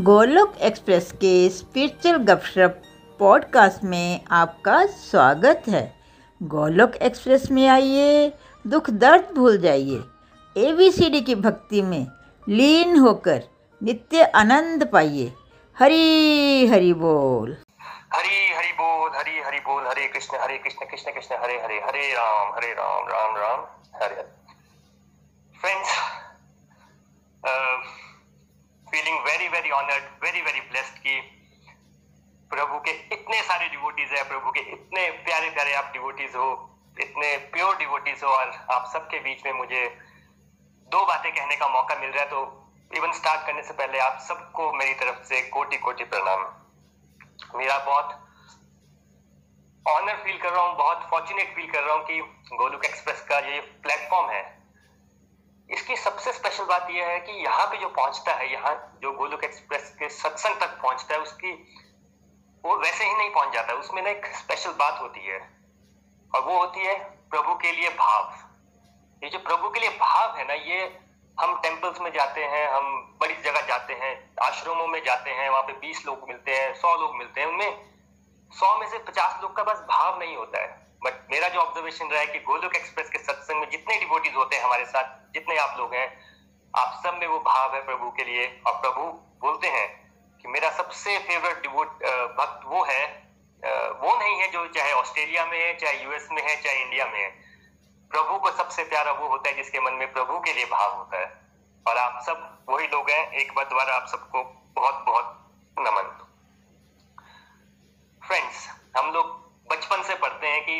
Golok express के spiritual गपशप podcast में आपका स्वागत है। गोलोक एक्सप्रेस में आइए, दुख दर्द भूल जाइए। एबीसीडी की भक्ति में लीन होकर नित्य आनंद पाइए। हरी, हरि बोल। हरी, हरि बोल, हरी, हरि बोल, Hare Krishna Hare Krishna Krishna Krishna, Hare Hare Hare Ram Hare Ram Ram Ram, Hare Hare. Friends feeling very very honoured very very blessed कि प्रभु के इतने सारे डिवोटीज है, प्रभु के इतने प्यारे प्यारे आप डिवोटीज हो, इतने प्योर डिवोटीज हो, और आप सबके बीच में मुझे दो बातें कहने का मौका मिल रहा है तो इवन स्टार्ट करने से पहले आप सबको मेरी तरफ़ से कोटि कोटि प्रणाम। मेरा बहुत ऑनर फील कर रहा हूँ, बहुत फॉर्चुनेट फील कर रहा हूँ कि गोलुक एक्सप्रेस का ये प्लेटफॉर्म है। इसकी सबसे स्पेशल बात यह है कि यहाँ पे जो पहुँचता है, यहाँ जो गोलोक एक्सप्रेस के सत्संग तक पहुँचता है, उसकी वो वैसे ही नहीं पहुँच जाता, उसमें ना एक स्पेशल बात होती है। और वो होती है प्रभु के लिए भाव। ये जो प्रभु के लिए भाव है ना, ये हम टेम्पल्स में जाते हैं, हम बड़ी जगह जाते हैं, आश्रमों में जाते हैं, वहाँ पे बीस लोग मिलते हैं, सौ लोग मिलते हैं, उनमें सौ में से पचास लोग का बस भाव नहीं होता है। बट मेरा जो ऑब्जर्वेशन रहा है कि गोलोक एक्सप्रेस के सत्संग में जितने डिवोटीज होते हैं हमारे साथ, जितने आप लोग हैं, आप सब में वो भाव है प्रभु के लिए। और प्रभु बोलते हैं कि मेरा सबसे फेवरेट डिवोट भक्त वो है वो नहीं है जो चाहे ऑस्ट्रेलिया में है, चाहे यूएस में है, चाहे इंडिया में है। प्रभु को सबसे प्यारा वो होता है जिसके मन में प्रभु के लिए भाव होता है। और आप सब वही लोग हैं, एक बार दोबारा आप सबको बहुत बहुत नमन। फ्रेंड्स हम लोग बचपन से पढ़ते हैं कि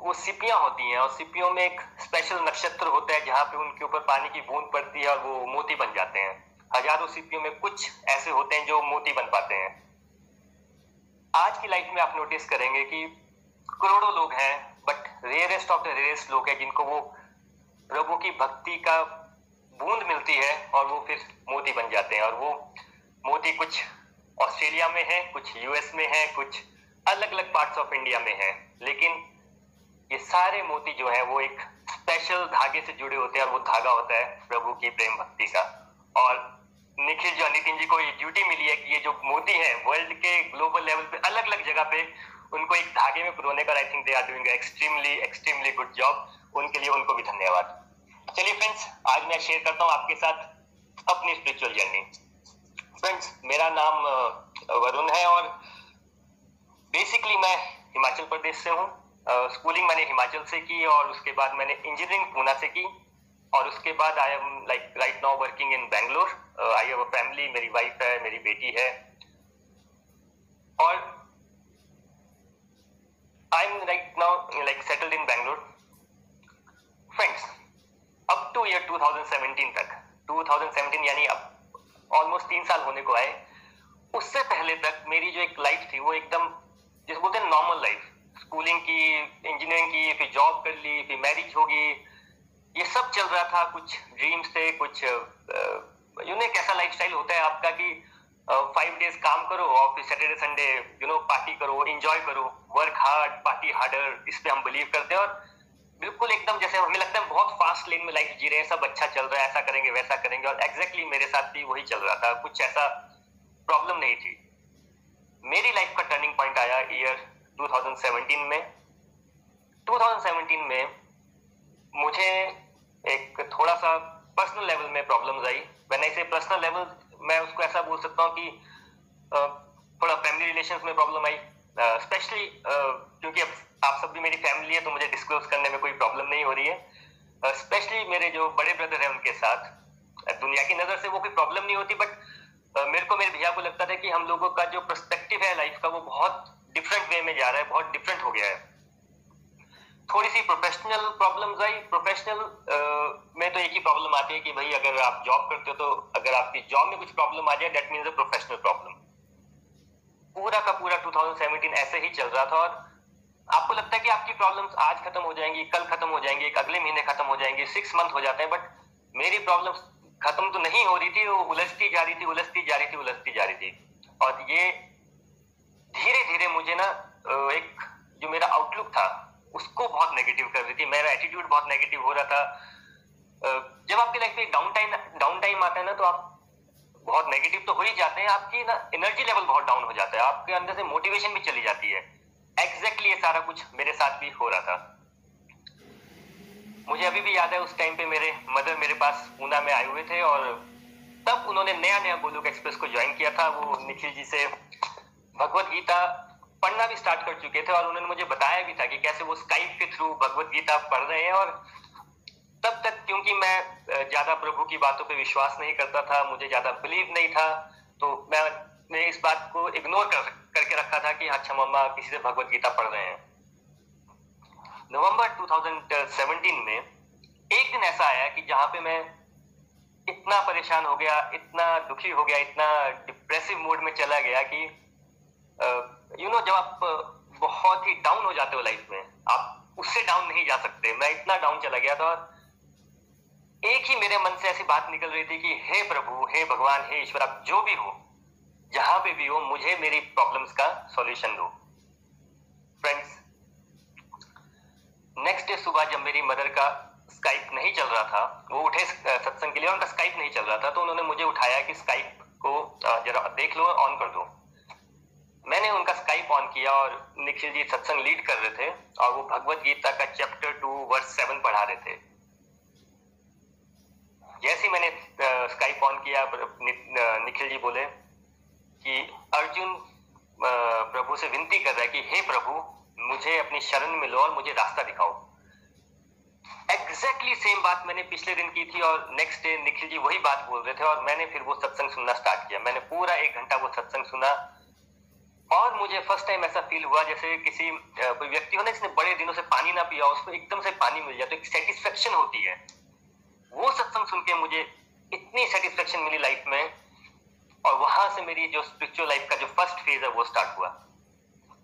वो सिपियाँ होती हैं और सिपियों में एक स्पेशल नक्षत्र होता है जहाँ पे उनके ऊपर पानी की बूंद पड़ती है और वो मोती बन जाते हैं। हज़ारों सिपियों में कुछ ऐसे होते हैं जो मोती बन पाते हैं। आज की लाइफ में आप नोटिस करेंगे कि करोड़ों लोग हैं but rarest of the rarest लोग हैं जिनको वो प्रभु की भक्ति का बूंद मिलती है और वो फिर मोती बन जाते हैं और वो मोती कुछ ऑस्ट्रेलिया में है, कुछ यूएस में है, कुछ अलग अलग पार्ट्स ऑफ़ इंडिया में है। लेकिन ये सारे मोती जो है, वो एक स्पेशल धागे से जुड़े होते हैं और वो धागा होता है प्रभु की प्रेम भक्ति का। और निखिल जो नितिन जी को ये ड्यूटी मिली है कि ये जो मोती है वर्ल्ड के ग्लोबल लेवल पे अलग अलग जगह पे उनको एक धागे में पुरोने का I think they are doing extremely extremely good job उनके लिए उनको भी धन्यवाद। चलिए फ्रेंड्स आज मैं शेयर करता हूँ आपके साथ अपनी स्पिरिचुअल जर्नी फ्रेंड्स मेरा नाम वरुण है और बेसिकली मैं हिमाचल प्रदेश से हूँ। स्कूलिंग मैंने हिमाचल से की और उसके बाद मैंने इंजीनियरिंग पूना से की और उसके बाद I am like right now working in Bangalore I have a family मेरी वाइफ है, मेरी बेटी है। और I am right now like settled in Bangalore friends up to year 2017 तक 2017 यानी अब ऑलमोस्ट तीन साल होने को आए। उससे पहले तक मेरी जो एक लाइफ थी, वो एकदम, जिस बोलते हैं नॉर्मल लाइफ स्कूलिंग की इंजीनियरिंग की, फिर जॉब कर ली, फिर मैरिज होगी ये सब चल रहा था, कुछ ड्रीम्स थे, कुछ यू नो कैसा लाइफ स्टाइल होता है आपका कि फाइव डेज़ काम करो और फिर Saturday Sunday you know party करो एंजॉय करो। वर्क हार्ड पार्टी हार्डर इस पे हम बिलीव करते हैं और बिल्कुल एकदम जैसे हमें लगता है बहुत फास्ट लेन में लाइफ जी रहे हैं, सब अच्छा चल रहा है, ऐसा करेंगे, वैसा करेंगे और एग्जैक्टली exactly मेरे साथ भी वही चल रहा था, कुछ ऐसा प्रॉब्लम नहीं थी। मेरी लाइफ का टर्निंग पॉइंट आया ईयर 2017 में। 2017 में मुझे एक थोड़ा सा पर्सनल लेवल में प्रॉब्लम्स आई। मैंने इसे पर्सनल लेवल मैं उसको ऐसा बोल सकता हूँ कि थोड़ा फैमिली रिलेशन में प्रॉब्लम आई। स्पेशली क्योंकि अब आप सब भी मेरी फैमिली है तो मुझे डिस्क्लोज करने में कोई प्रॉब्लम नहीं हो रही है। स्पेशली uh, मेरे जो बड़े ब्रदर है उनके साथ। दुनिया की नज़र से वो कोई प्रॉब्लम नहीं होती बट uh, मेरे को मेरे भैया को लगता था कि हम लोगों का जो प्रस्पेक्टिव है लाइफ का वो बहुत डिफरेंट वे में जा रहा है बहुत डिफरेंट हो गया है। थोड़ी सी प्रोफेशनल प्रॉब्लम्स आई। प्रोफेशनल uh, में तो एक ही प्रॉब्लम आती है कि भाई अगर आप जॉब करते हो तो अगर आपकी जॉब में कुछ प्रॉब्लम आ जाए that means a professional problem पूरा का पूरा 2017 ऐसे ही चल रहा था और आपको लगता है कि आपकी प्रॉब्लम्स आज खत्म हो जाएँगी, कल खत्म हो जाएँगी अगले महीने खत्म हो जाएँगे सिक्स मंथ हो जाते हैं बट मेरी प्रॉब्लम्स खत्म तो नहीं हो रही थी, वो उलझती जा रही थी, उलझती जा रही थी, उलझती जा रही थी। और ये धीरे धीरे मुझे ना एक जो मेरा आउटलुक था, उसको बहुत नेगेटिव कर रही थी। मेरा एटीट्यूड बहुत नेगेटिव हो रहा था। जब आपकी लाइफ में डाउन टाइम डाउन टाइम आता है ना तो आप बहुत नेगेटिव तो हो ही जाते हैं, आपकी ना एनर्जी लेवल बहुत डाउन हो जाता है, आपके अंदर से मोटिवेशन भी चली जाती है। एग्जैक्टली exactly ये सारा कुछ मेरे साथ भी हो रहा था। मुझे अभी भी याद है, उस टाइम पे मेरे मदर मेरे पास पूना में आए हुए थे और तब उन्होंने नया नया गोलोक एक्सप्रेस को ज्वाइन किया था। वो निखिल जी से भगवत गीता पढ़ना भी स्टार्ट कर चुके थे और उन्होंने मुझे बताया भी था कि कैसे वो स्काइप के थ्रू भगवत गीता पढ़ रहे हैं और तब तक क्योंकि मैं ज़्यादा प्रभु की बातों पे विश्वास नहीं करता था, मुझे ज़्यादा बिलीव नहीं था तो मैं ने इस बात को इग्नोर कर, करके रखा था कि अच्छा मम्मा, किसी से भगवत गीता पढ़ रहे हैं। नवंबर 2017 में एक दिन ऐसा आया कि जहाँ पे मैं इतना परेशान हो गया, इतना दुखी हो गया, इतना डिप्रेसिव मूड में चला गया कि यू नो जब आप बहुत ही डाउन हो जाते हो लाइफ में, आप उससे डाउन नहीं जा सकते। मैं इतना डाउन चला गया था एक ही मेरे मन से ऐसी बात निकल रही थी कि, हे प्रभु, हे भगवान, हे ईश्वर, आप जो भी हो, जहाँ पे भी हो, मुझे मेरी प्रॉब्लम्स का सॉल्यूशन दो। फ्रेंड्स नेक्स्ट डे सुबह जब मेरी मदर का स्काइप नहीं चल रहा था, वो उठे सत्संग के लिए, उनका स्काइप नहीं चल रहा था तो उन्होंने मुझे उठाया कि स्काइप को जरा देख लो ऑन कर दो। मैंने उनका स्काइप ऑन किया और निखिल जी सत्संग लीड कर रहे थे और वो भगवत गीता का चैप्टर टू वर्स सेवन पढ़ा रहे थे। जैसे मैंने स्काइप ऑन किया निखिल जी बोले कि अर्जुन प्रभु से विनती कर रहा है कि, हे प्रभु, मुझे अपनी शरण में लो और मुझे रास्ता दिखाओ। एग्जैक्टली exactly सेम बात मैंने पिछले दिन की थी और नेक्स्ट डे निखिल जी वही बात बोल रहे थे और मैंने फिर वो सत्संग सुनना स्टार्ट किया। मैंने पूरा एक घंटा वो सत्संग सुना और मुझे फ़र्स्ट टाइम ऐसा फील हुआ जैसे किसी कोई व्यक्ति हो ना जिसने बड़े दिनों से पानी ना पिया, उसको एकदम से पानी मिल जाए तो एक सेटिस्फेक्शन होती है। वो सत्संग सुन के मुझे इतनी सेटिस्फेक्शन मिली लाइफ में, और वहाँ से मेरी जो स्पिरिचुअल लाइफ का जो फ़र्स्ट फ़ेज़ है, वो स्टार्ट हुआ।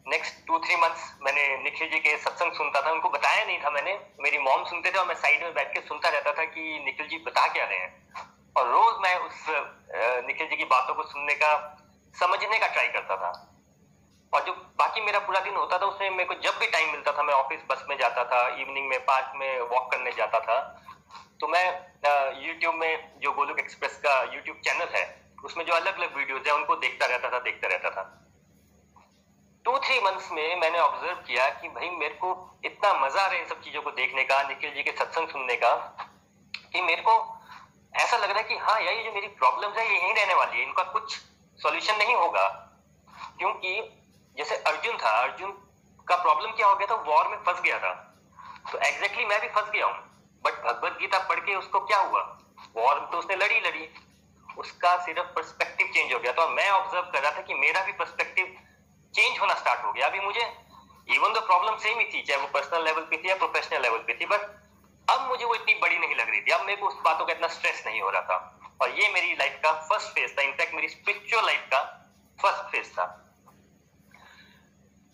नेक्स्ट टू थ्री मंथ्स मैंने निखिल जी के सत्संग सुनता था, उनको बताया नहीं था मैंने। मेरी मॉम सुनते थे और मैं साइड में बैठ के सुनता रहता था कि निखिल जी बता क्या रहे हैं। और रोज मैं उस निखिल जी की बातों को सुनने का, समझने का ट्राई करता था। और जो बाकी मेरा पूरा दिन होता था, उसमें मेरे को जब भी टाइम मिलता था, मैं ऑफ़िस बस में जाता था इवनिंग में पार्क में वॉक करने जाता था। तो मैं यूट्यूब में जो गोलुक एक्सप्रेस का यूट्यूब चैनल है, उसमें जो अलग अलग वीडियोज़ है, उनको देखता रहता था, देखता रहता था। टू थ्री मंथ्स में मैंने ऑब्ज़र्व किया कि भाई मेरे को इतना मज़ा आ रहा है इन सब चीज़ों को देखने का, निखिल जी के सत्संग सुनने का, कि मेरे को ऐसा लग रहा है कि हाँ यार जो मेरी प्रॉब्लम्स है, ये यहीं रहने वाली है, इनका कुछ सॉल्यूशन नहीं होगा। क्योंकि जैसे अर्जुन था, अर्जुन का प्रॉब्लम क्या हो गया था? वॉर में फंस गया था। तो एग्जैक्टली exactly मैं भी फंस गया हूँ। बट भगवत गीता पढ़ के उसको क्या हुआ? वॉर तो उसने लड़ी लड़ी। उसका सिर्फ़ पर्सपेक्टिव चेंज हो गया। तो मैं ऑब्ज़र्व कर रहा था कि मेरा भी पर्सपेक्टिव चेंज होना स्टार्ट हो गया। अभी मुझे इवन दो प्रॉब्लम सेम ही थी, चाहे वो पर्सनल लेवल पे थी या प्रोफेशनल लेवल पे थी बट अब मुझे वो इतनी बड़ी नहीं लग रही थी। अब मेरे को उस बातों का इतना स्ट्रेस नहीं हो रहा था। और ये मेरी लाइफ का फ़र्स्ट फ़ेज़ था। इनफैक्ट मेरी स्पिरिचुअल लाइफ का फ़र्स्ट फ़ेज़ था।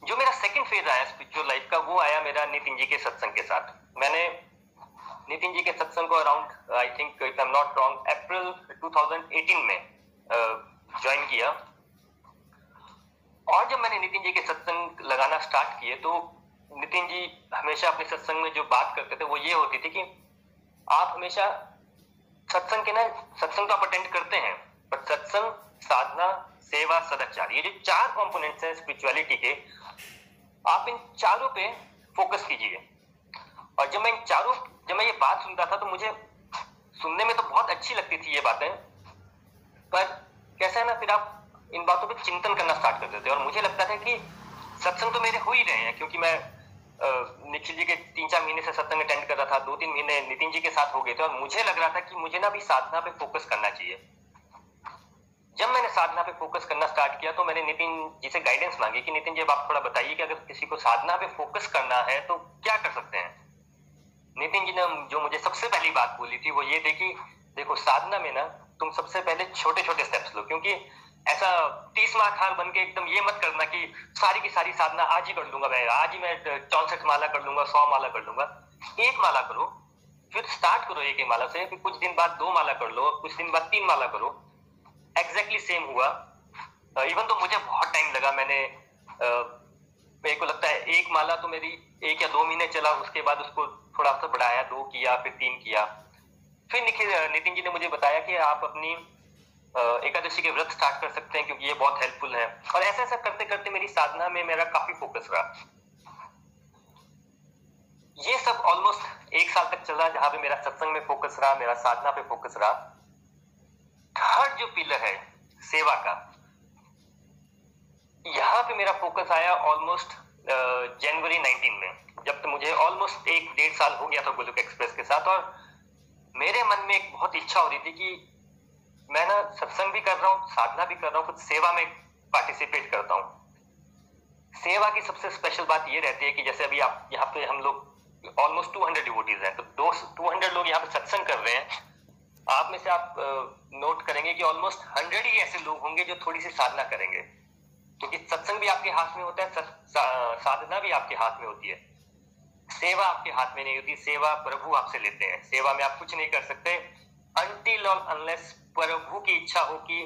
जो मेरा सेकंड फ़ेज़ आया स्पिरिचुअल लाइफ का, वो आया मेरा नितिन जी के सत्संग के साथ। मैंने नितिन जी के सत्संग को around I think if I am not wrong April 2018 में ज्वाइन uh, किया। और जब मैंने नितिन जी के सत्संग लगाना स्टार्ट किए तो नितिन जी हमेशा अपने सत्संग में जो बात करते थे वो ये होती थी कि आप हमेशा सत्संग के ना सत्संग तो आप अटेंड करते हैं बट सत्संग साधना सेवा सदाचार ये जो चार कंपोनेंट्स हैं स्पिरिचुअलिटी के आप इन चारों पे फोकस कीजिए। और जब मैं इन चारों जब मैं ये बात सुनता था तो मुझे सुनने में तो बहुत अच्छी लगती थी ये बातें। पर कैसा है ना, फिर आप इन बातों पे चिंतन करना स्टार्ट कर देते और मुझे लगता था कि सत्संग तो मेरे हो ही रहे हैं, क्योंकि मैं निखिल जी के तीन चार महीने से सत्संग अटेंड कर रहा था दो तीन महीने नितिन जी के साथ हो गए थे, और मुझे लग रहा था कि मुझे ना अभी साधना पे फोकस करना चाहिए। जब मैंने साधना पे फोकस करना स्टार्ट किया तो मैंने नितिन जी से गाइडेंस मांगी कि, नितिन जी आप थोड़ा बताइए कि अगर किसी को साधना पे फोकस करना है तो क्या कर सकते हैं? नितिन जी ने जो मुझे सबसे पहली बात बोली थी, वो ये थी कि देखो, साधना में ना तुम सबसे पहले छोटे छोटे स्टेप्स लो, क्योंकि ऐसा तीस माह खान बन के एकदम ये मत करना कि सारी की सारी साधना आज ही कर लूँगा मैं, आज ही मैं चौसठ माला कर लूँगा, सौ माला कर लूँगा। एक माला करो, फिर स्टार्ट करो एक ही माला से, फिर कुछ दिन बाद दो माला कर लो, कुछ दिन बाद तीन माला करो। एग्जैक्टली सेम हुआ। इवन तो मुझे बहुत टाइम लगा, मैंने मेरे को लगता है एक माला तो मेरी एक या दो महीने चला, उसके बाद उसको थोड़ा सा बढ़ाया, दो किया, फिर तीन किया। फिर निखिल, नितिन जी ने मुझे बताया कि आप अपनी एकादशी के व्रत स्टार्ट कर सकते हैं क्योंकि ये बहुत हेल्पफुल है। और ऐसा ऐसा करते करते मेरी साधना में मेरा काफ़ी फोकस रहा। ये सब ऑलमोस्ट एक साल तक चल जहाँ पे मेरा सत्संग में फोकस रहा, मेरा साधना पे फोकस रहा। थर्ड जो पिलर है, सेवा का। यहाँ पे मेरा फोकस आया ऑलमोस्ट जनवरी 19 में, जब तो मुझे ऑलमोस्ट एक डेढ़ साल हो गया था गोलुक एक्सप्रेस के साथ और मेरे मन में एक बहुत इच्छा हो रही थी कि मैं ना सत्संग भी कर रहा हूँ, साधना भी कर रहा हूँ कुछ सेवा में पार्टिसिपेट करता हूँ। सेवा की सबसे स्पेशल बात ये रहती है कि जैसे अभी आप यहाँ पे हम लोग ऑलमोस्ट टू हंड्रेड डिवोटीज हैं तो दो टू हंड्रेड लोग यहाँ पे सत्संग कर रहे हैं। आप में से आप नोट करेंगे कि ऑलमोस्ट हंड्रेड ही ऐसे लोग होंगे जो थोड़ी सी साधना करेंगे। क्योंकि सत्संग भी आपके हाथ में होता है साधना भी आपके हाथ में होती है। सेवा आपके हाथ में नहीं होती, सेवा प्रभु आपसे लेते हैं। सेवा में आप कुछ नहीं कर सकते। अनटिल और अनलेस प्रभु की इच्छा हो कि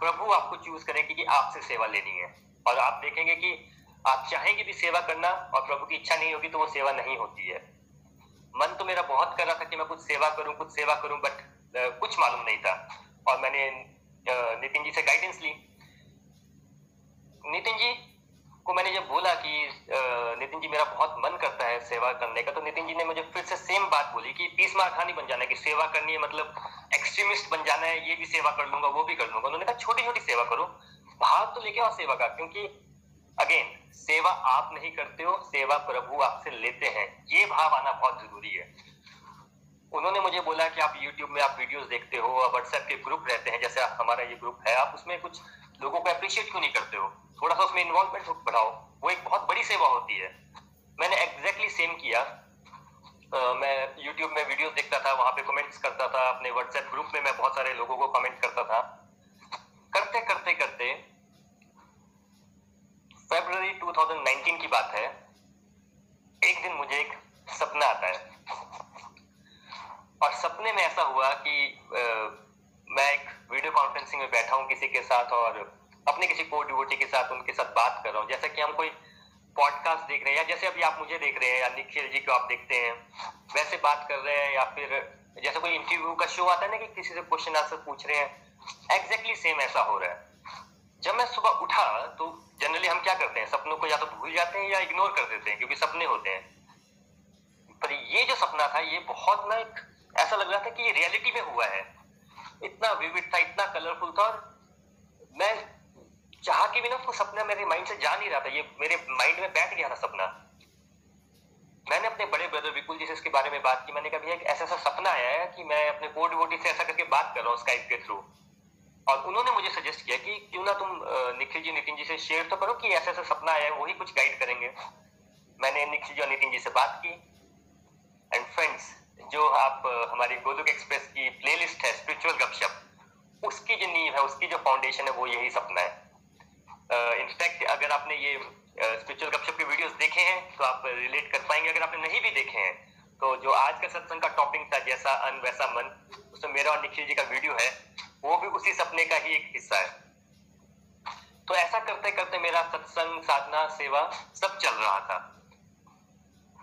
प्रभु आपको चूज़ करें कि आपसे सेवा लेनी है। और आप देखेंगे कि आप चाहेंगे भी सेवा करना और प्रभु की इच्छा नहीं होगी तो वो सेवा नहीं होती है। मन तो मेरा बहुत कर रहा था कि मैं कुछ सेवा करूँ, कुछ सेवा करूँ बट कुछ मालूम नहीं था। और मैंने नितिन जी से गाइडेंस ली। नितिन जी, को मैंने जब बोला कि नितिन जी मेरा बहुत मन करता है सेवा करने का तो नितिन जी ने मुझे फिर से सेम बात बोली कि तीस मार खानी बन जाना है कि सेवा करनी है मतलब एक्सट्रीमिस्ट बन जाना है, ये भी सेवा कर लूँगा, वो भी कर लूँगा। उन्होंने कहा छोटी छोटी सेवा करो भाव तो लेके आओ सेवा का, क्योंकि अगेन सेवा आप नहीं करते हो, सेवा प्रभु आपसे लेते हैं, ये भाव आना बहुत ज़रूरी है। उन्होंने मुझे बोला कि आप YouTube में आप वीडियोस देखते हो व्हाट्सएप के ग्रुप रहते हैं, जैसे हमारा ये ग्रुप है, आप उसमें कुछ लोगों को अप्रिशिएट क्यों नहीं करते हो? थोड़ा सा उसमें इन्वॉल्वमेंट बढ़ाओ। वो एक बहुत बड़ी सेवा होती है। मैंने एग्जैक्टली सेम किया। आ, मैं यूट्यूब में वीडियोस देखता था वहाँ पे कमेंट्स करता था अपने व्हाट्सएप ग्रुप में मैं बहुत सारे लोगों को कमेंट करता था। करते करते करते फरवरी 2019 की बात है। एक दिन मुझे एक सपना आता है। और सपने में ऐसा हुआ कि आ, मैं एक वीडियो कॉन्फ्रेंसिंग में बैठा हूँ किसी के साथ और अपने किसी को डिवोटी के साथ उनके साथ बात कर रहा हूँ। जैसे कि हम कोई पॉडकास्ट देख रहे हैं या जैसे अभी आप मुझे देख रहे हैं या निखिल जी को आप देखते हैं, वैसे बात कर रहे हैं या फिर जैसे कोई इंटरव्यू का शो आता है ना कि किसी से क्वेश्चन आंसर पूछ रहे हैं एग्जैक्टली सेम ऐसा हो रहा है। जब मैं सुबह उठा तो जनरली हम क्या करते हैं, सपनों को या तो भूल जाते हैं या इग्नोर कर देते हैं क्योंकि सपने होते हैं। पर ये जो सपना था, ये बहुत ना एक ऐसा लग रहा था कि ये रियलिटी में हुआ है। इतना विविड था, इतना कलरफुल था और मैं चाह के भी ना उसको सपना मेरे माइंड से जा नहीं रहा था। ये मेरे माइंड में बैठ गया था सपना। मैंने अपने बड़े ब्रदर विपुल जी से इसके बारे में बात की। मैंने कहा एक ऐसा ऐसा सपना आया है कि मैं अपने कोड वोटी से ऐसा करके बात कर रहा हूँ स्काइप के थ्रू और उन्होंने मुझे सजेस्ट किया कि क्यों ना तुम निखिल जी, नितिन जी से शेयर तो करो कि ऐसा ऐसा सपना आया है, वही कुछ गाइड करेंगे। मैंने निखिल जी और नितिन जी से बात की। एंड फ्रेंड्स जो आप हमारी गोलुक एक्सप्रेस की प्लेलिस्ट है स्पिरिचुअल गपशप उसकी जो नींव है उसकी जो फाउंडेशन है वो यही सपना है। इनफैक्ट uh, अगर आपने ये स्पिरिचुअल uh, गपशप के वीडियोस देखे हैं तो आप रिलेट कर पाएँगे। अगर आपने नहीं भी देखे हैं तो जो आज का सत्संग का टॉपिक था जैसा अन वैसा मन उसमें मेरा और निखिल जी का वीडियो है वो भी उसी सपने का ही एक हिस्सा है। तो ऐसा करते करते मेरा सत्संग साधना सेवा सब चल रहा था।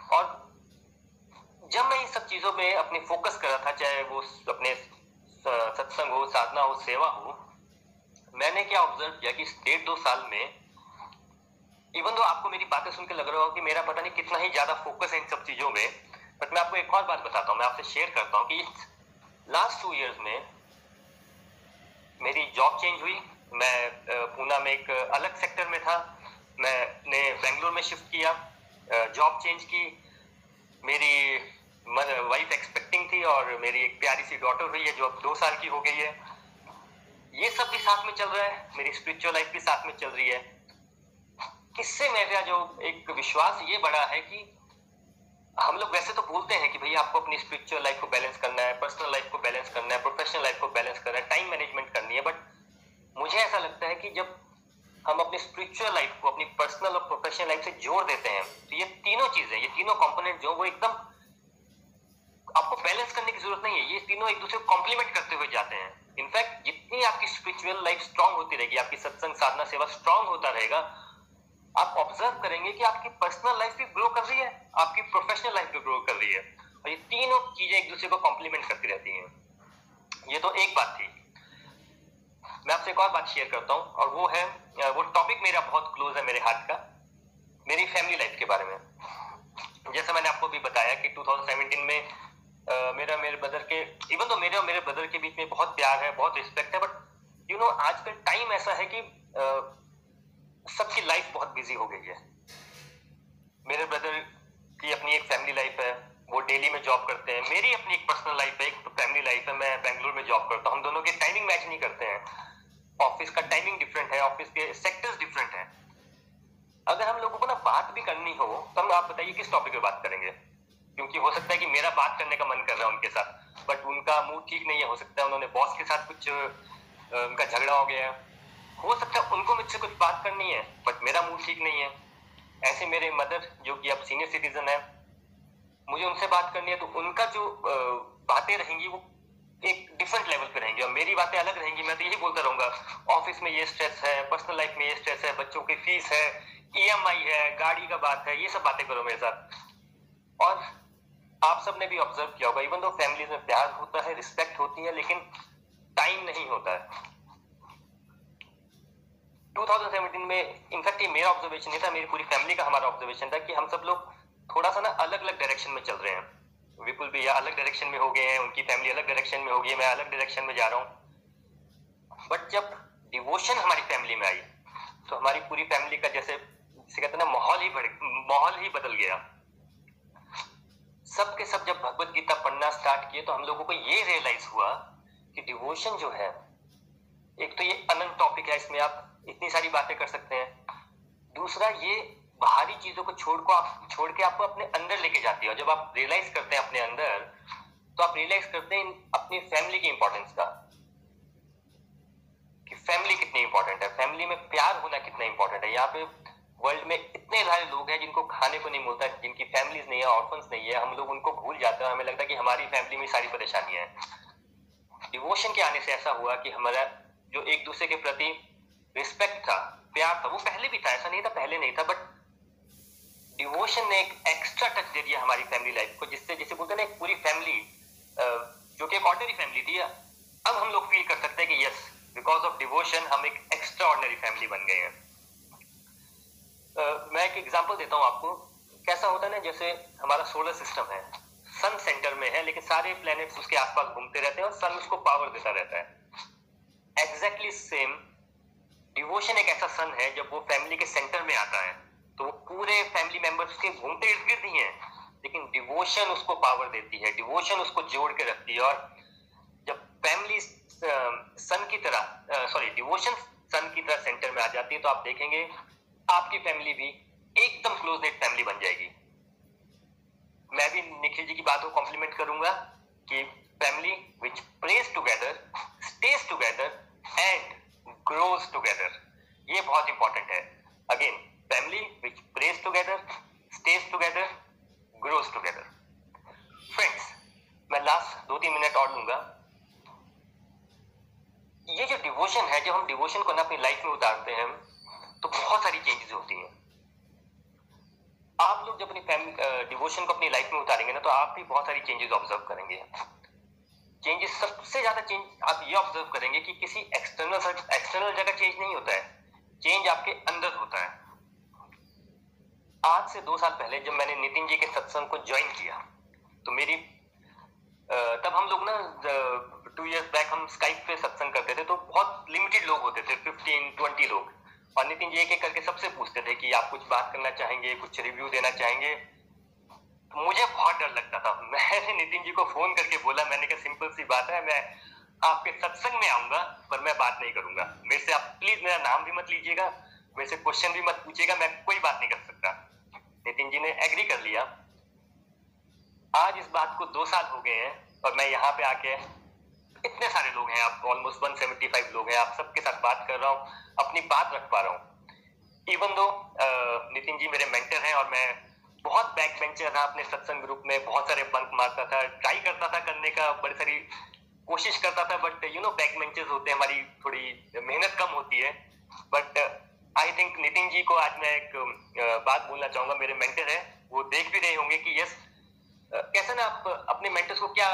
और जब मैं इन सब चीज़ों में अपनी फोकस कर रहा था, चाहे वो अपने सत्संग हो, साधना हो, सेवा हो, मैंने क्या ऑब्ज़र्व किया कि डेढ़ दो साल में इवन तो आपको मेरी बातें सुनकर लग रहा हो कि मेरा पता नहीं कितना ही ज़्यादा फोकस है इन सब चीज़ों में बट मैं आपको एक और बात बताता हूँ, मैं आपसे शेयर करता हूँ कि लास्ट टू ईयर्स में मेरी जॉब चेंज हुई। मैं पूना में एक अलग सेक्टर में था। मैंने बेंगलोर में शिफ्ट किया जॉब चेंज की। मेरी वाइफ एक्सपेक्टिंग थी और मेरी एक प्यारी सी डॉटर हुई है जो अब दो साल की हो गई है। ये सब भी साथ में चल रहा है, मेरी स्पिरिचुअल लाइफ भी साथ में चल रही है। किससे मेरा जो एक विश्वास ये बड़ा है कि हम लोग वैसे तो बोलते हैं कि भैया आपको अपनी स्पिरिचुअल लाइफ को बैलेंस करना है पर्सनल लाइफ को बैलेंस करना है प्रोफेशनल लाइफ को बैलेंस करना है टाइम मैनेजमेंट करनी है। बट मुझे ऐसा लगता है कि जब हम अपनी स्पिरिचुअल लाइफ को अपनी पर्सनल और प्रोफेशनल लाइफ से जोड़ देते हैं तो ये तीनों चीज़ें, ये तीनों कंपोनेंट जो वो एकदम आपको बैलेंस करने की ज़रूरत नहीं है। ये तीनों एक दूसरे को कॉम्प्लीमेंट करते हुए जाते हैं। इनफैक्ट जितनी आपकी स्पिरिचुअल लाइफ स्ट्रांग होती रहेगी, आपकी सत्संग, साधना, सेवा स्ट्रांग होता रहेगा, आप ऑब्ज़र्व करेंगे कि आपकी पर्सनल लाइफ भी ग्रो कर रही है, आपकी प्रोफेशनल लाइफ भी ग्रो कर रही है। और ये तीनों चीज़ें एक दूसरे को कॉम्प्लीमेंट करती रहती हैं। ये तो एक बात थी। मैं आपसे एक और बात शेयर करता हूँ, और वो है वो टॉपिक मेरा बहुत क्लोज है मेरे हाथ का, मेरी फैमिली लाइफ के बारे में। जैसे मैंने आपको भी बताया कि 2017 में मेरा मेरे ब्रदर के इवन तो मेरे और मेरे ब्रदर के बीच में बहुत प्यार है बहुत रिस्पेक्ट है बट यू नो आजकल टाइम ऐसा है कि uh, सबकी लाइफ बहुत बिज़ी हो गई है। मेरे ब्रदर की अपनी एक फैमिली लाइफ है वो डेली में जॉब करते हैं। मेरी अपनी एक पर्सनल लाइफ है एक फैमिली लाइफ है मैं बेंगलोर में जॉब करता हूँ। हम दोनों के टाइमिंग मैच नहीं करते हैं। ऑफ़िस का टाइमिंग डिफरेंट है ऑफ़िस के सेक्टर्स डिफरेंट है। अगर हम लोगों को ना बात भी करनी हो तो हम आप बताइए किस टॉपिक पे बात करेंगे? क्योंकि हो सकता है कि मेरा बात करने का मन कर रहा है उनके साथ बट उनका मूड ठीक नहीं है, हो सकता है उन्होंने बॉस के साथ कुछ उनका झगड़ा हो गया। हो सकता है उनको मुझसे कुछ बात करनी है बट मेरा मूड ठीक नहीं है। ऐसे मेरे मदर जो कि अब सीनियर सिटीजन है, मुझे उनसे बात करनी है तो उनका जो बातें रहेंगी वो एक डिफरेंट लेवल पे रहेंगी, और मेरी बातें अलग रहेंगी। मैं तो यही बोलता रहूँगा ऑफ़िस में ये स्ट्रेस है पर्सनल लाइफ में ये स्ट्रेस है, बच्चों की फ़ीस है ईएमआई है, गाड़ी का बात है, ये सब बातें करो मेरे साथ। और आप सबने भी ऑब्ज़र्व किया होगा इवन दो फैमिली में प्यार होता है रिस्पेक्ट होती है, लेकिन टाइम नहीं होता है। 2017 में इनफैक्ट ये मेरा ऑब्जर्वेशन नहीं था, मेरी पूरी फैमिली का हमारा ऑब्जर्वेशन था कि हम सब लोग थोड़ा सा ना अलग अलग डायरेक्शन में चल रहे हैं। विपुल भैया अलग डायरेक्शन में हो गए हैं, उनकी फैमिली अलग डायरेक्शन में हो गई है, मैं अलग डायरेक्शन में जा रहा हूँ। बट जब डिवोशन हमारी फैमिली में आई तो हमारी पूरी फैमिली का जिसे कहते हैं ना, माहौल ही माहौल ही बदल गया। सब के सब जब भगवत गीता पढ़ना स्टार्ट किए तो हम लोगों को ये रियलाइज़ हुआ कि डिवोशन जो है, एक तो ये अनंत टॉपिक है, इसमें आप इतनी सारी बातें कर सकते हैं। दूसरा, ये बाहरी चीज़ों को छोड़ को आप, छोड़ के आपको अपने अंदर लेके जाती है। और जब आप रियलाइज़ करते हैं अपने अंदर तो आप रियलाइज़ करते हैं अपनी फैमिली की इंपॉर्टेंस का, कि फैमिली कितनी इंपॉर्टेंट है। फैमिली में प्यार होना कितना इंपॉर्टेंट है। यहाँ पे वर्ल्ड में इतने सारे लोग हैं जिनको खाने को नहीं मिलता, जिनकी फैमिलीज़ नहीं है ऑर्फन्स नहीं है, हम लोग उनको भूल जाते हैं हमें लगता है कि हमारी फैमिली में सारी परेशानियाँ हैं। डिवोशन के आने से ऐसा हुआ कि हमारा जो एक दूसरे के प्रति रिस्पेक्ट था, प्यार था, वो पहले भी था, ऐसा नहीं था, पहले नहीं था बट डिवोशन ने एक एक्स्ट्रा टच दे दिया हमारी फैमिली लाइफ को, जिससे, जैसे बोलते ना, एक पूरी फैमिली जो कि एक ऑर्डनरी फैमिली थी अब हम लोग फील कर सकते हैं कि यस बिकॉज़ ऑफ़ डिवोशन हम एक एक्स्ट्रा ऑर्डनरी फैमिली बन गए हैं। मैं एक एग्जांपल देता हूँ आपको। कैसा होता है ना, जैसे हमारा सोलर सिस्टम है सन सेंटर में है, लेकिन सारे प्लैनेट्स उसके आसपास घूमते रहते हैं और सन उसको पावर देता रहता है। एग्जैक्टली सेम डिवोशन एक ऐसा सन है, जब वो फैमिली के सेंटर में आता है तो वो पूरे फैमिली मेंबर्स के घूमते इर्द गिर्द ही है, लेकिन डिवोशन उसको पावर देती है डिवोशन उसको जोड़ के रखती है, और जब फैमिली सन की तरह सॉरी डिवोशन सन की तरह सेंटर में आ जाती है तो आप देखेंगे आपकी फैमिली भी एकदम क्लोज नेट फैमिली बन जाएगी। मैं भी निखिल जी की बात को कॉम्प्लीमेंट करूँगा कि family which prays together stays together and grows together ये बहुत इंपॉर्टेंट है। Again family which prays together, stays together, grows together. Friends मैं लास्ट दो तीन मिनट और लूँगा। ये जो डिवोशन है जब हम डिवोशन को ना अपनी लाइफ में उतारते हैं तो बहुत सारी चेंजेस होती हैं। आप लोग जब अपनी डिवोशन को अपनी लाइफ में उतारेंगे ना तो आप भी बहुत सारी चेंजेस ऑब्ज़र्व करेंगे। चेंजेस सबसे ज़्यादा चेंज आप ये ऑब्ज़र्व करेंगे कि किसी एक्सटर्नल एक्सटर्नल जगह चेंज नहीं होता है। चेंज आपके अंदर होता है। आज से दो साल पहले जब मैंने नितिन जी के सत्संग को ज्वाइन किया तो मेरी तब हम लोग ना टू इयर्स बैक हम स्काइप पे सत्संग करते थे तो बहुत लिमिटेड लोग होते थे फिफ्टीन ट्वेंटी लोग। और नितिन जी एक एक करके सबसे पूछते थे कि आप कुछ बात करना चाहेंगे, कुछ रिव्यू देना चाहेंगे। तो मुझे बहुत डर लगता था। मैंने नितिन जी को फ़ोन करके बोला, मैंने कहा, सिंपल सी बात है, मैं आपके सत्संग में आऊँगा, पर मैं बात नहीं करूँगा। मेरे से आप प्लीज़ मेरा नाम भी मत लीजिएगा, मेरे से क्वेश्चन भी मत पूछिएगा, मैं कोई बात नहीं कर सकता। नितिन जी ने एग्री कर लिया। आज इस बात को दो साल हो गए हैं, और मैं यहाँ पे आके इतने सारे लोग हैं आप ऑलमोस्ट 175 लोग हैं आप, सबके साथ बात कर रहा हूँ, अपनी बात रख पा रहा हूँ। इवन दो नितिन जी मेरे मेंटर हैं और मैं बहुत बैक बेंचर था अपने सत्संग ग्रुप में, बहुत सारे बंक मारता था ट्राई करता था करने का, बड़ी सारी कोशिश करता था but you know back benchers होते हैं, हमारी थोड़ी मेहनत कम होती है। But I think Nitin ji को आज मैं एक बात बोलना चाहूँगा, मेरे मेंटर है, वो देख भी रहे होंगे कि यस कैसे ना आप अपने मेंटर्स को क्या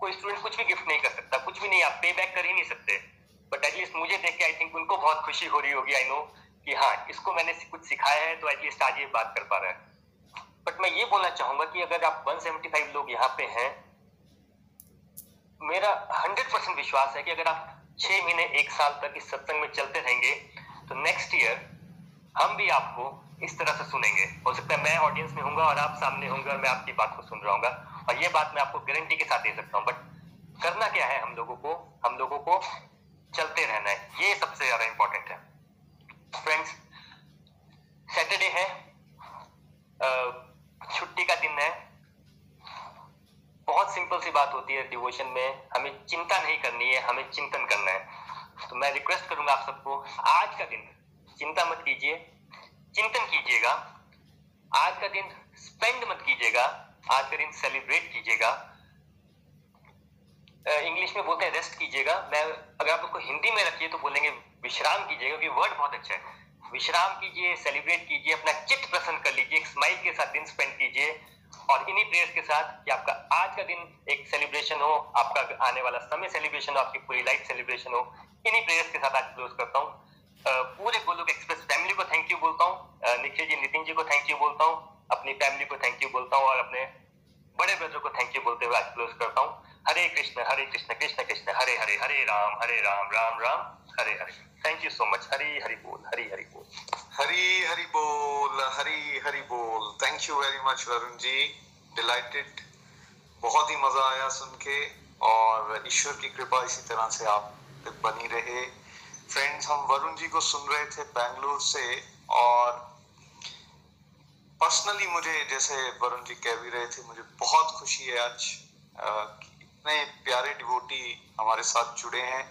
कोई स्टूडेंट कुछ भी गिफ्ट नहीं कर सकता, कुछ भी नहीं, आप पे बैक कर ही नहीं सकते। बट एटलीस्ट मुझे देख के आई थिंक उनको बहुत खुशी हो रही होगी आई नो कि हाँ इसको मैंने कुछ सिखाया है तो एटलीस्ट आज ये बात कर पा रहा है। बट मैं ये बोलना चाहूँगा कि अगर आप 175 लोग यहाँ पे हैं, मेरा 100 परसेंट विश्वास है कि अगर आप छह महीने, एक साल तक इस सत्संग में चलते रहेंगे तो नेक्स्ट ईयर हम भी आपको इस तरह से सुनेंगे। हो सकता है मैं ऑडियंस में हूँगा और आप सामने होंगे और मैं आपकी बात को सुन रहा हूँ और ये बात मैं आपको गारंटी के साथ दे सकता हूँ। बट करना क्या है हम लोगों को? हम लोगों को चलते रहना है। ये सबसे ज़्यादा इंपॉर्टेंट है। फ्रेंड्स सैटरडे है। छुट्टी का दिन है। बहुत सिंपल सी बात होती है डिवोशन में। हमें चिंता नहीं करनी है, हमें चिंतन करना है। तो मैं रिक्वेस्ट करूँगा आप सबको, आज का दिन, चिंता मत कीजिए। चिंतन कीजिएगा। आज का दिन स्पेंड मत कीजिएगा। आज का दिन सेलिब्रेट कीजिएगा। इंग्लिश में बोलते हैं रेस्ट कीजिएगा। मैं, अगर आप उसको हिंदी में रखिए तो बोलेंगे विश्राम कीजिएगा, क्योंकि वर्ड बहुत अच्छा है। विश्राम कीजिए सेलिब्रेट कीजिए, अपना चित्त प्रसन्न कर लीजिए, एक स्माइल के साथ दिन स्पेंड कीजिए। और इन्हीं प्रेयर्स के साथ कि आपका आज का दिन एक सेलिब्रेशन हो, आपका आने वाला समय सेलिब्रेशन हो, आपकी पूरी लाइफ सेलिब्रेशन हो, इन्हीं प्रेयर्स के साथ आज क्लोज करता हूँ। पूरे गोलोक एक्सप्रेस फैमिली को थैंक यू बोलता हूँ। निखिल जी, नितिन जी को थैंक यू बोलता हूँ। अपनी फैमिली को थैंक यू बोलता हूँ और अपने बड़े ब्रदर को थैंक यू बोलते हुए आज क्लोज करता हूँ। Hare Krishna Hare Krishna Krishna Krishna, Hare Hare Hare Ram Hare Ram Ram Ram, Hare Hare. Thank you so much Hari Hari बोल, हरी हरि बोल। हरी हरि बोल, हरी हरि बोल। Thank you very much Varun ji. Delighted बहुत ही मज़ा आया सुन के और ईश्वर की कृपा इसी तरह से आप बनी रहे। फ्रेंड्स हम वरुण जी को सुन रहे थे बैंगलोर से और पर्सनली मुझे जैसे वरुण जी कह भी रहे थे, मुझे बहुत खुशी है आज इतने प्यारे डिवोटी हमारे साथ जुड़े हैं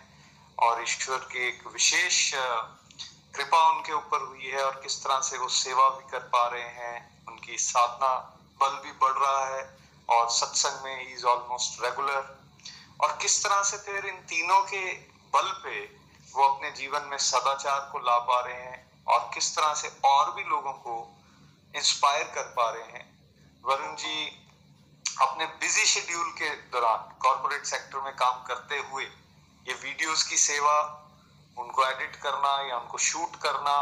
और ईश्वर की एक विशेष कृपा उनके ऊपर हुई है और किस तरह से वो सेवा भी कर पा रहे हैं, उनकी साधना, बल भी बढ़ रहा है और सत्संग में इज़ ऑलमोस्ट रेगुलर और किस तरह से फिर इन तीनों के बल पे वो अपने जीवन में सदाचार को ला पा रहे हैं और किस तरह से और भी लोगों को इंस्पायर कर पा रहे हैं। वरुण जी अपने बिज़ी शेड्यूल के दौरान कॉरपोरेट सेक्टर में काम करते हुए ये वीडियोस की सेवा, उनको एडिट करना या उनको शूट करना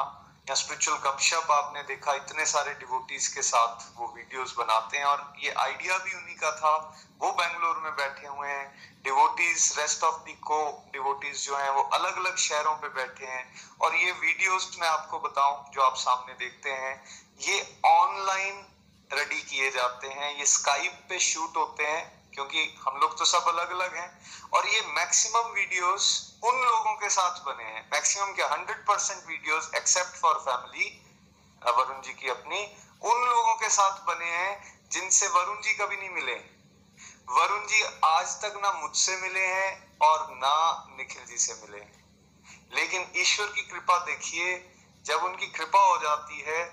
या स्पिरिचुअल गपशप आपने देखा, इतने सारे डिवोटीज के साथ वो वीडियोस बनाते हैं और ये आइडिया भी उन्हीं का था। वो बेंगलोर में बैठे हुए हैं। डिवोटीज रेस्ट ऑफ़ दी को डिवोटीज जो हैं, वो अलग अलग शहरों पे बैठे हैं। और ये वीडियोस मैं आपको बताऊँ, जो आप सामने देखते हैं, ये ऑनलाइन रेडी किए जाते हैं। ये स्काइप पे शूट होते हैं। क्योंकि हम लोग तो सब अलग अलग हैं। और ये मैक्सिमम वीडियोस उन लोगों के साथ बने हैं। मैक्सिमम क्या? Hundred percent videos except for family Varun ji की अपनी, उन लोगों के साथ बने हैं जिनसे वरुण जी कभी नहीं मिले। वरुण जी आज तक ना मुझसे मिले हैं और ना निखिल जी से मिले। हैं लेकिन ईश्वर की कृपा देखिए, जब उनकी कृपा हो जाती है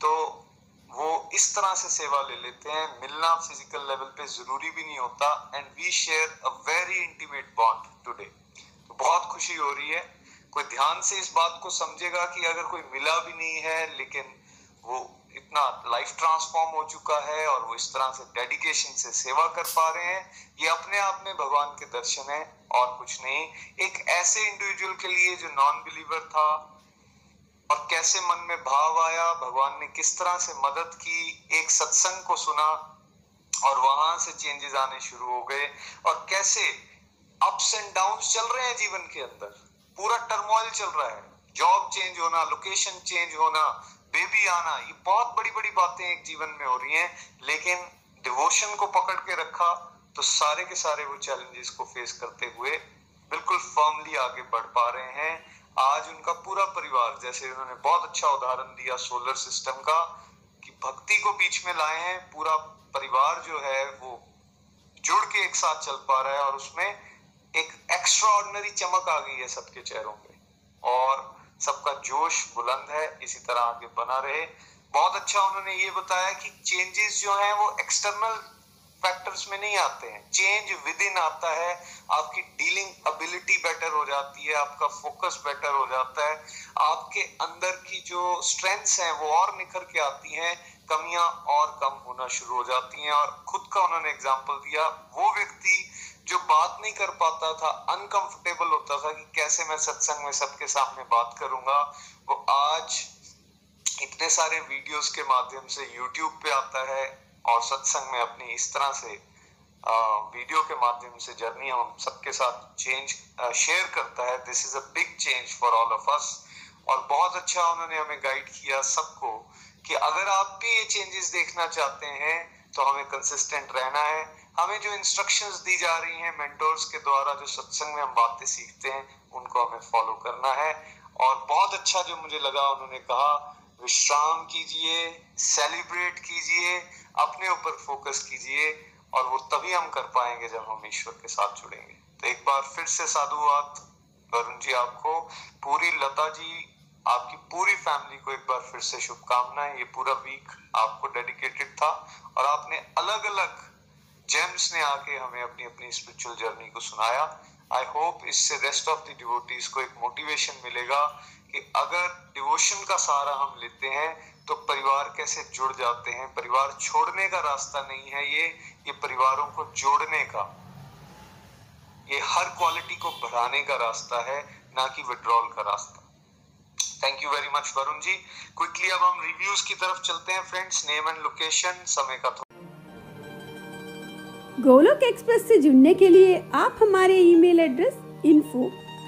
तो वो इस तरह से सेवा ले लेते हैं। मिलना फ़िज़िकल लेवल पे ज़रूरी भी नहीं होता and we share a very intimate bond today तो बहुत खुशी हो रही है। कोई ध्यान से इस बात को समझेगा कि अगर कोई मिला भी नहीं है, लेकिन वो इतना लाइफ ट्रांसफॉर्म हो चुका है और वो इस तरह से डेडिकेशन से सेवा कर पा रहे हैं। ये अपने आप में भगवान के दर्शन है और कुछ नहीं। एक ऐसे इंडिविजुअल के लिए जो नॉन बिलीवर था और कैसे मन में भाव आया, भगवान ने किस तरह से मदद की, एक सत्संग को सुना और वहाँ से चेंजेस आने शुरू हो गए। और कैसे अप्स एंड डाउन चल रहे हैं जीवन के अंदर। पूरा टर्मोइल चल रहा है। जॉब चेंज होना लोकेशन चेंज होना बेबी आना, ये बहुत बड़ी बड़ी बातें एक जीवन में हो रही हैं। लेकिन डिवोशन को पकड़ के रखा तो सारे के सारे वो चैलेंजेस को फेस करते हुए बिल्कुल फर्मली आगे बढ़ पा रहे हैं। आज उनका पूरा परिवार, जैसे उन्होंने बहुत अच्छा उदाहरण दिया सोलर सिस्टम का, कि भक्ति को बीच में लाए हैं, पूरा परिवार जो है वो जुड़ के एक साथ चल पा रहा है और उसमें एक एक्स्ट्रा चमक आ गई है सबके चेहरों पे। और सबका जोश बुलंद है, इसी तरह आगे बना रहे। बहुत अच्छा उन्होंने ये बताया कि चेंजेस जो हैं वो एक्सटर्नल फैक्टर्स में नहीं आते हैं। चेंज विद इन आता है, आपकी डीलिंग एबिलिटी बेटर हो जाती है, आपका फोकस बेटर हो जाता है, आपके अंदर की जो स्ट्रेंथ्स हैं वो और निखर के आती हैं, कमियाँ और कम होना शुरू हो जाती हैं और खुद का उन्होंने एग्ज़ाम्पल दिया, वो व्यक्ति जो बात नहीं कर पाता था अनकंफर्टेबल होता था कि कैसे मैं सत्संग में सबके सामने बात करूँगा, वो आज इतने सारे वीडियोस के माध्यम से यूट्यूब पे आता है और सत्संग में अपनी इस तरह से वीडियो के माध्यम से जर्नी हम सबके साथ चेंज शेयर करता है। This is a big change for all of us और बहुत अच्छा उन्होंने हमें गाइड किया सबको कि अगर आप भी ये चेंजेस देखना चाहते हैं तो हमें कंसिस्टेंट रहना है। हमें जो इंस्ट्रक्शंस दी जा रही हैं मेंटोर्स के द्वारा जो सत्संग में हम बातें सीखते हैं, उनको हमें फॉलो करना है। और बहुत अच्छा जो मुझे लगा, उन्होंने कहा विश्राम कीजिए सेलिब्रेट कीजिए, अपने ऊपर फोकस कीजिए और वो तभी हम कर पाएँगे जब हम ईश्वर के साथ जुड़ेंगे। तो एक बार फिर से साधुवाद वरुण जी आपको, पूरी लता जी, आपकी पूरी फैमिली को एक बार फिर से शुभकामनाएँ। ये पूरा वीक आपको डेडिकेटेड था और आपने अलग अलग जेम्स ने आके हमें अपनी अपनी स्पिरिचुअल जर्नी को सुनाया। आई होप इससे रेस्ट ऑफ़ द डिवोटीज को एक मोटिवेशन मिलेगा कि अगर डिवोशन का सहारा हम लेते हैं तो परिवार कैसे जुड़ जाते हैं? परिवार छोड़ने का रास्ता नहीं है ये ये परिवारों को जोड़ने का। ये हर क्वालिटी को बढ़ाने का रास्ता है, ना कि विड्रॉल का रास्ता। Thank you very much Varun ji. Quickly अब हम रिव्यूज़ की तरफ़ चलते हैं फ्रेंड्स नेम एंड लोकेशन समय का गोलोक एक्सप्रेस से जुड़ने के लिए आप हमारे email address info